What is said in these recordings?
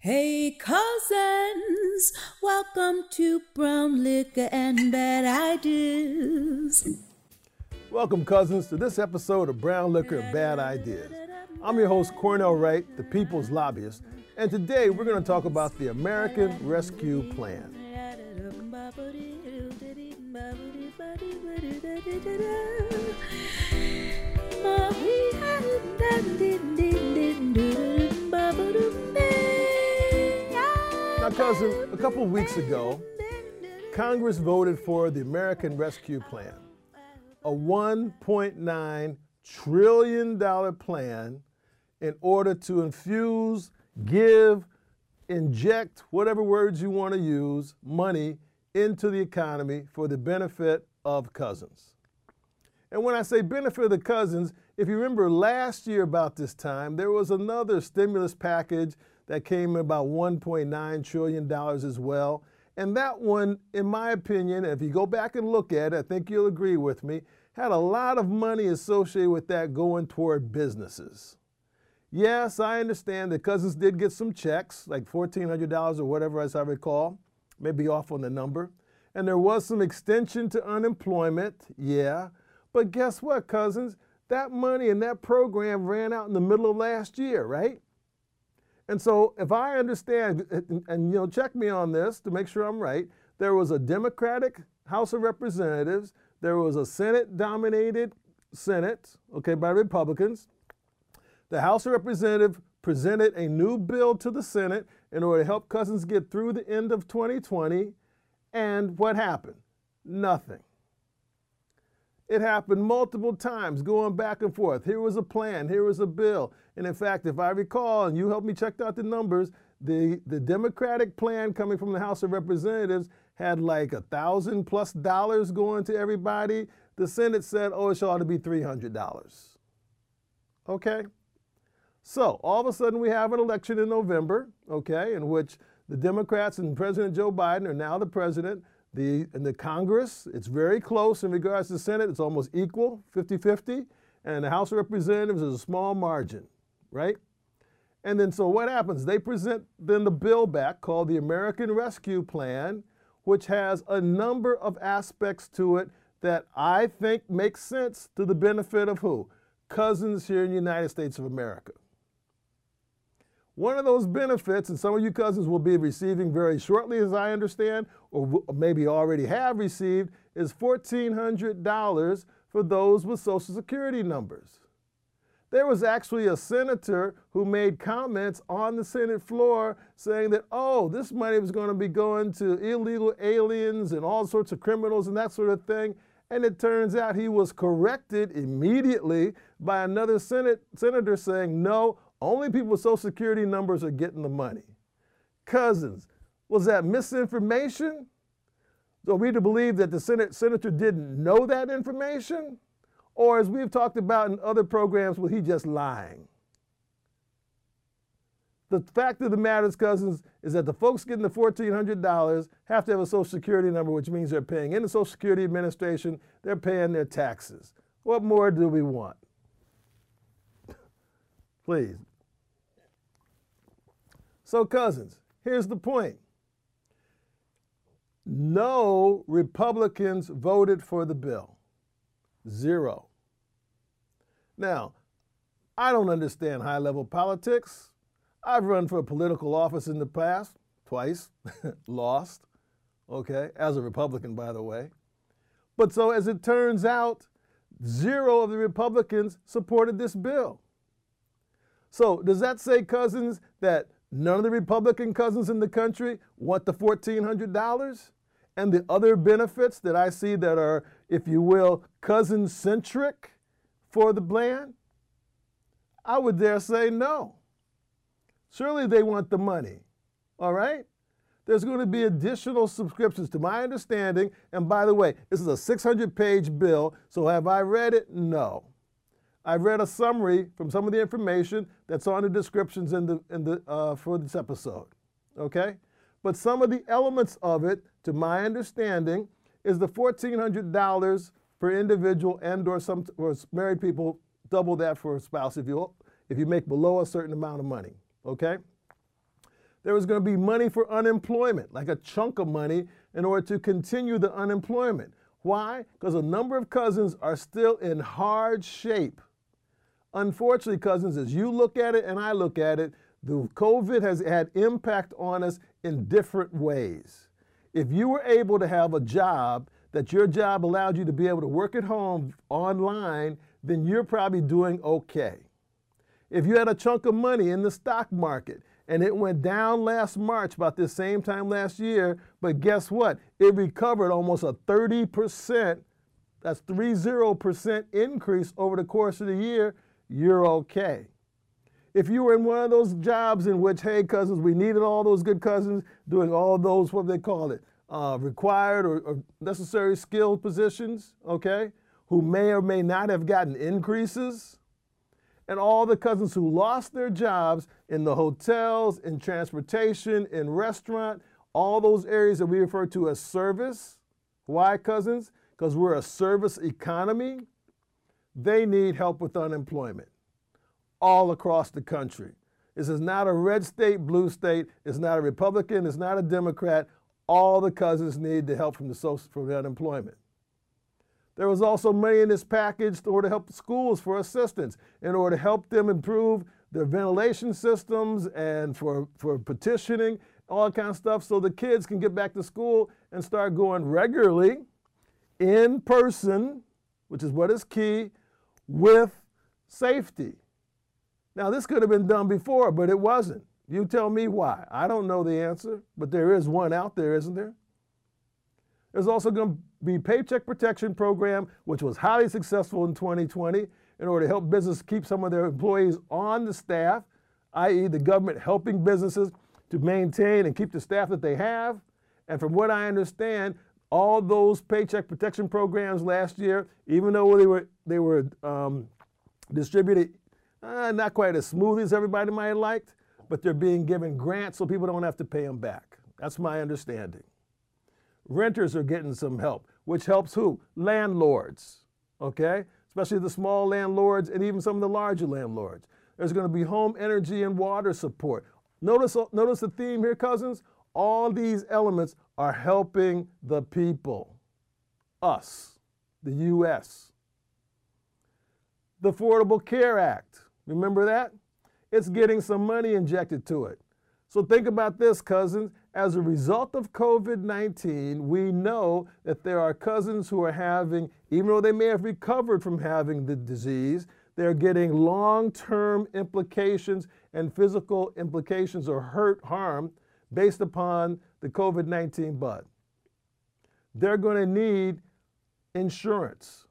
Hey, cousins, welcome to Brown Liquor and Bad Ideas. Welcome, cousins, to this episode of Brown Liquor and Bad Ideas. I'm your host, Cornell Wright, the People's Lobbyist, and today we're going to talk about the American Rescue Plan. cousin, a couple weeks ago, Congress voted for the American Rescue Plan, a $1.9 trillion plan in order to infuse, give, inject, whatever words you want to use, money into the economy for the benefit of cousins. And when I say benefit of the cousins, if you remember last year about this time, there was another stimulus package that came in about $1.9 trillion as well. And that one, in my opinion, if you go back and look at it, I think you'll agree with me, had a lot of money associated with that going toward businesses. Yes, I understand the cousins did get some checks, like $1,400 or whatever, as I recall, maybe off on the number. And there was some extension to unemployment, yeah. But guess what, cousins? That money and that program ran out in the middle of last year, right? And so if I understand, and, and, you know, check me on this to make sure I'm right, there was a Democratic House of Representatives, there was a Senate dominated Senate, okay, by Republicans. The House of Representatives presented a new bill to the Senate in order to help cousins get through the end of 2020. And what happened? Nothing. It happened multiple times, going back and forth. Here was a plan, here was a bill. And in fact, if I recall, and you helped me check out the numbers, the, the Democratic plan coming from the House of Representatives had like a thousand plus dollars going to everybody. The Senate said, oh, it ought to be $300. Okay? So all of a sudden we have an election in November, okay, in which the Democrats and President Joe Biden are now the president. The, in the Congress, it's very close in regards to the Senate. It's almost equal, 50-50. And the House of Representatives is a small margin, right? And then so what happens? They present then the bill back called the American Rescue Plan, which has a number of aspects to it that I think makes sense to the benefit of who? Cousins here in the United States of America. One of those benefits, and some of you cousins will be receiving very shortly, as I understand, or maybe already have received, is $1,400 for those with Social Security numbers. There was actually a senator who made comments on the Senate floor saying that, oh, this money was going to be going to illegal aliens and all sorts of criminals and that sort of thing. And it turns out he was corrected immediately by another Senate, senator saying, no, only people with Social Security numbers are getting the money. Cousins, was that misinformation? So we to believe that the Senate, senator didn't know that information? Or as we've talked about in other programs, was he just lying? The fact of the matter is, cousins, is that the folks getting the $1,400 have to have a Social Security number, which means they're paying in the Social Security Administration, they're paying their taxes. What more do we want? Please. So, cousins, here's the point. No Republicans voted for the bill. Zero. Now, I don't understand high level politics. I've run for a political office in the past, twice, lost, okay, as a Republican, by the way. But so as it turns out, zero of the Republicans supported this bill. So does that say, cousins, that none of the Republican cousins in the country want the $1,400? And the other benefits that I see that are, if you will, cousin centric for the plan? I would dare say no. Surely they want the money, all right? There's going to be additional subscriptions to my understanding. And by the way, this is a 600 page bill, so have I read it? No. I've read a summary from some of the information that's on the descriptions in the, in the, uh, for this episode, okay? But some of the elements of it, to my understanding, is the $1,400 per individual and or some or married people, double that for a spouse if you, if you make below a certain amount of money, okay? There was going to be money for unemployment, like a chunk of money, in order to continue the unemployment. Why? Because a number of cousins are still in hard shape. Unfortunately, cousins, as you look at it and I look at it, the COVID has had impact on us in different ways. If you were able to have a job that your job allowed you to be able to work at home online, then you're probably doing okay. If you had a chunk of money in the stock market and it went down last March about this same time last year, but guess what? It recovered almost a 30%, that's 30% increase over the course of the year, you're okay. If you were in one of those jobs in which, hey, cousins, we needed all those good cousins doing all those, what they call it, uh, required or, or necessary skilled positions, okay, who may or may not have gotten increases, and all the cousins who lost their jobs in the hotels, in transportation, in restaurant, all those areas that we refer to as service. Why, cousins? Because we're a service economy. They need help with unemployment all across the country. This is not a red state, blue state. It's not a Republican. It's not a Democrat. All the cousins need the help from the social, from the unemployment. There was also money in this package in order to help schools for assistance, in order to help them improve their ventilation systems and for, for petitioning, all that kind of stuff, so the kids can get back to school and start going regularly in person, which is what is key, with safety. Now, this could have been done before, but it wasn't. You tell me why. I don't know the answer, but there is one out there, isn't there? There's also going to be Paycheck Protection Program, which was highly successful in 2020 in order to help businesses keep some of their employees on the staff, i.e., the government helping businesses to maintain and keep the staff that they have. And from what I understand, all those paycheck protection programs last year, even though they were they were um, distributed uh, not quite as smooth as everybody might have liked, but they're being given grants so people don't have to pay them back. That's my understanding. Renters are getting some help, which helps who? Landlords, okay? Especially the small landlords and even some of the larger landlords. There's going to be home energy and water support. Notice, notice the theme here, cousins? All these elements are helping the people, us, the U.S. The Affordable Care Act Remember that? It's getting some money injected to it. So think about this, cousins. As a result of COVID 19, we know that there are cousins who are having, even though they may have recovered from having the disease, they're getting long term implications and physical implications or hurt, harm based upon the COVID 19 bud. They're going to need insurance.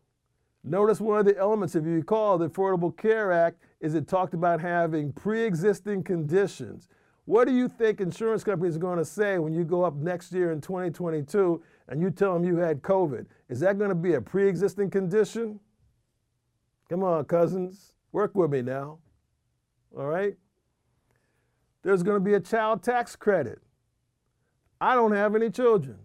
Notice one of the elements, if you recall, the Affordable Care Act is it talked about having pre-existing conditions. What do you think insurance companies are going to say when you go up next year in 2022 and you tell them you had COVID? Is that going to be a pre-existing condition? Come on, cousins, work with me now. All right? There's going to be a child tax credit. I don't have any children.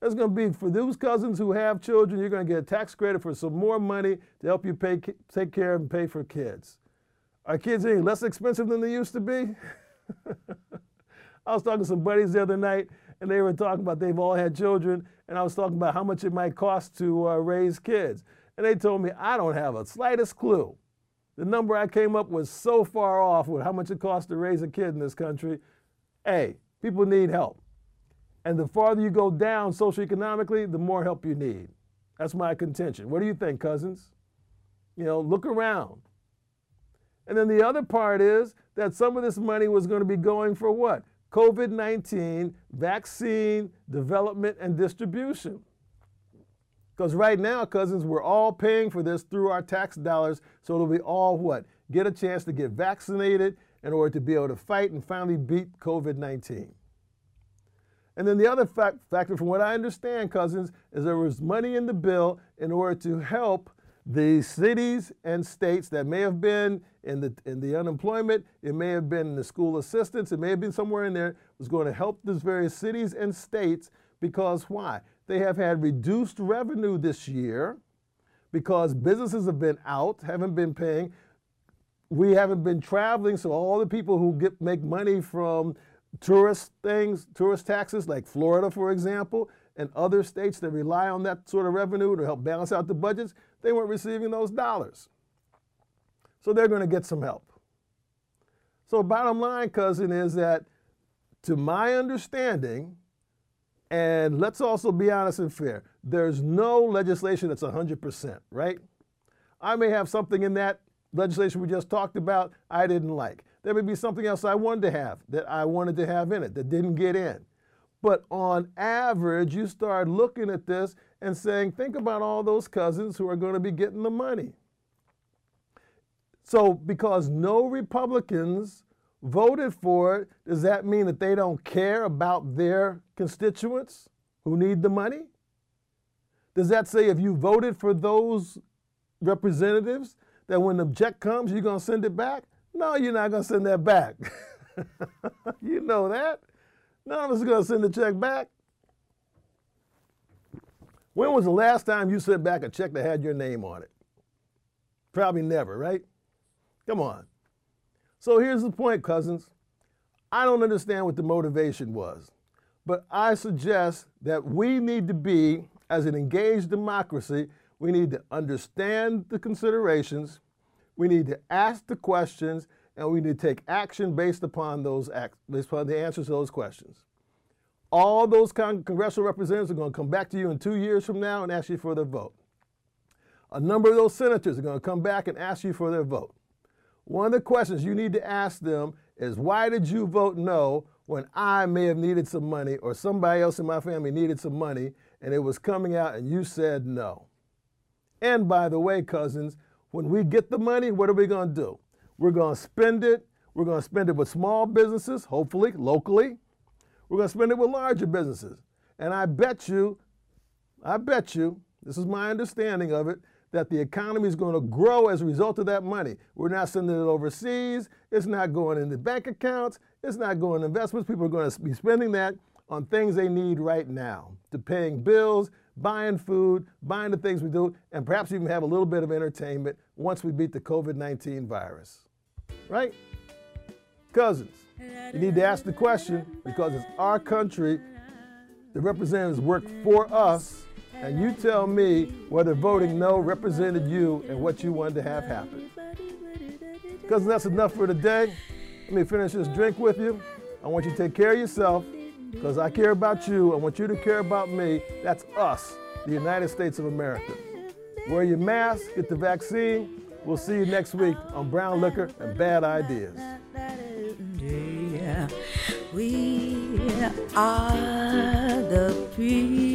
There's going to be, for those cousins who have children, you're going to get a tax credit for some more money to help you pay, take care and pay for kids. Are kids any less expensive than they used to be? I was talking to some buddies the other night, and they were talking about they've all had children, and I was talking about how much it might cost to uh, raise kids. And they told me, I don't have a slightest clue. The number I came up was so far off with how much it costs to raise a kid in this country. Hey, people need help. And the farther you go down socioeconomically, the more help you need. That's my contention. What do you think, cousins? You know, look around. And then the other part is that some of this money was going to be going for what? COVID 19 vaccine development and distribution. Because right now, cousins, we're all paying for this through our tax dollars so that we all what? Get a chance to get vaccinated in order to be able to fight and finally beat COVID 19. And then the other fact, factor, from what I understand, cousins, is there was money in the bill in order to help the cities and states that may have been in the in the unemployment, it may have been in the school assistance, it may have been somewhere in there, was going to help these various cities and states because why? They have had reduced revenue this year because businesses have been out, haven't been paying. We haven't been traveling, so all the people who get make money from tourist things, tourist taxes, like Florida, for example, and other states that rely on that sort of revenue to help balance out the budgets, they weren't receiving those dollars. So they're going to get some help. So, bottom line, cousin, is that to my understanding, and let's also be honest and fair, there's no legislation that's 100%, right? I may have something in that legislation we just talked about I didn't like. There may be something else I wanted to have that I wanted to have in it that didn't get in. But on average, you start looking at this and saying, think about all those cousins who are going to be getting the money. So, because no Republicans voted for it, does that mean that they don't care about their constituents who need the money? Does that say if you voted for those representatives, that when the check comes, you're going to send it back? No, you're not going to send that back. you know that. None of us are going to send the check back. When was the last time you sent back a check that had your name on it? Probably never, right? Come on. So here's the point, cousins. I don't understand what the motivation was, but I suggest that we need to be, as an engaged democracy, we need to understand the considerations, we need to ask the questions, and we need to take action based upon those based upon the answers to those questions. All those con- congressional representatives are going to come back to you in two years from now and ask you for their vote. A number of those senators are going to come back and ask you for their vote. One of the questions you need to ask them is why did you vote no when I may have needed some money or somebody else in my family needed some money and it was coming out and you said no? And by the way, cousins, when we get the money, what are we going to do? We're going to spend it. We're going to spend it with small businesses, hopefully locally. We're going to spend it with larger businesses. And I bet you, I bet you, this is my understanding of it, that the economy is going to grow as a result of that money. We're not sending it overseas. It's not going into bank accounts. It's not going to investments. People are going to be spending that on things they need right now, to paying bills, buying food, buying the things we do, and perhaps even have a little bit of entertainment once we beat the COVID 19 virus. Right? Cousins, you need to ask the question because it's our country. The representatives work for us, and you tell me whether voting no represented you and what you wanted to have happen. Because that's enough for today. Let me finish this drink with you. I want you to take care of yourself because I care about you. I want you to care about me. That's us, the United States of America. Wear your mask, get the vaccine. We'll see you next week on Brown Liquor and Bad Ideas. We are the free.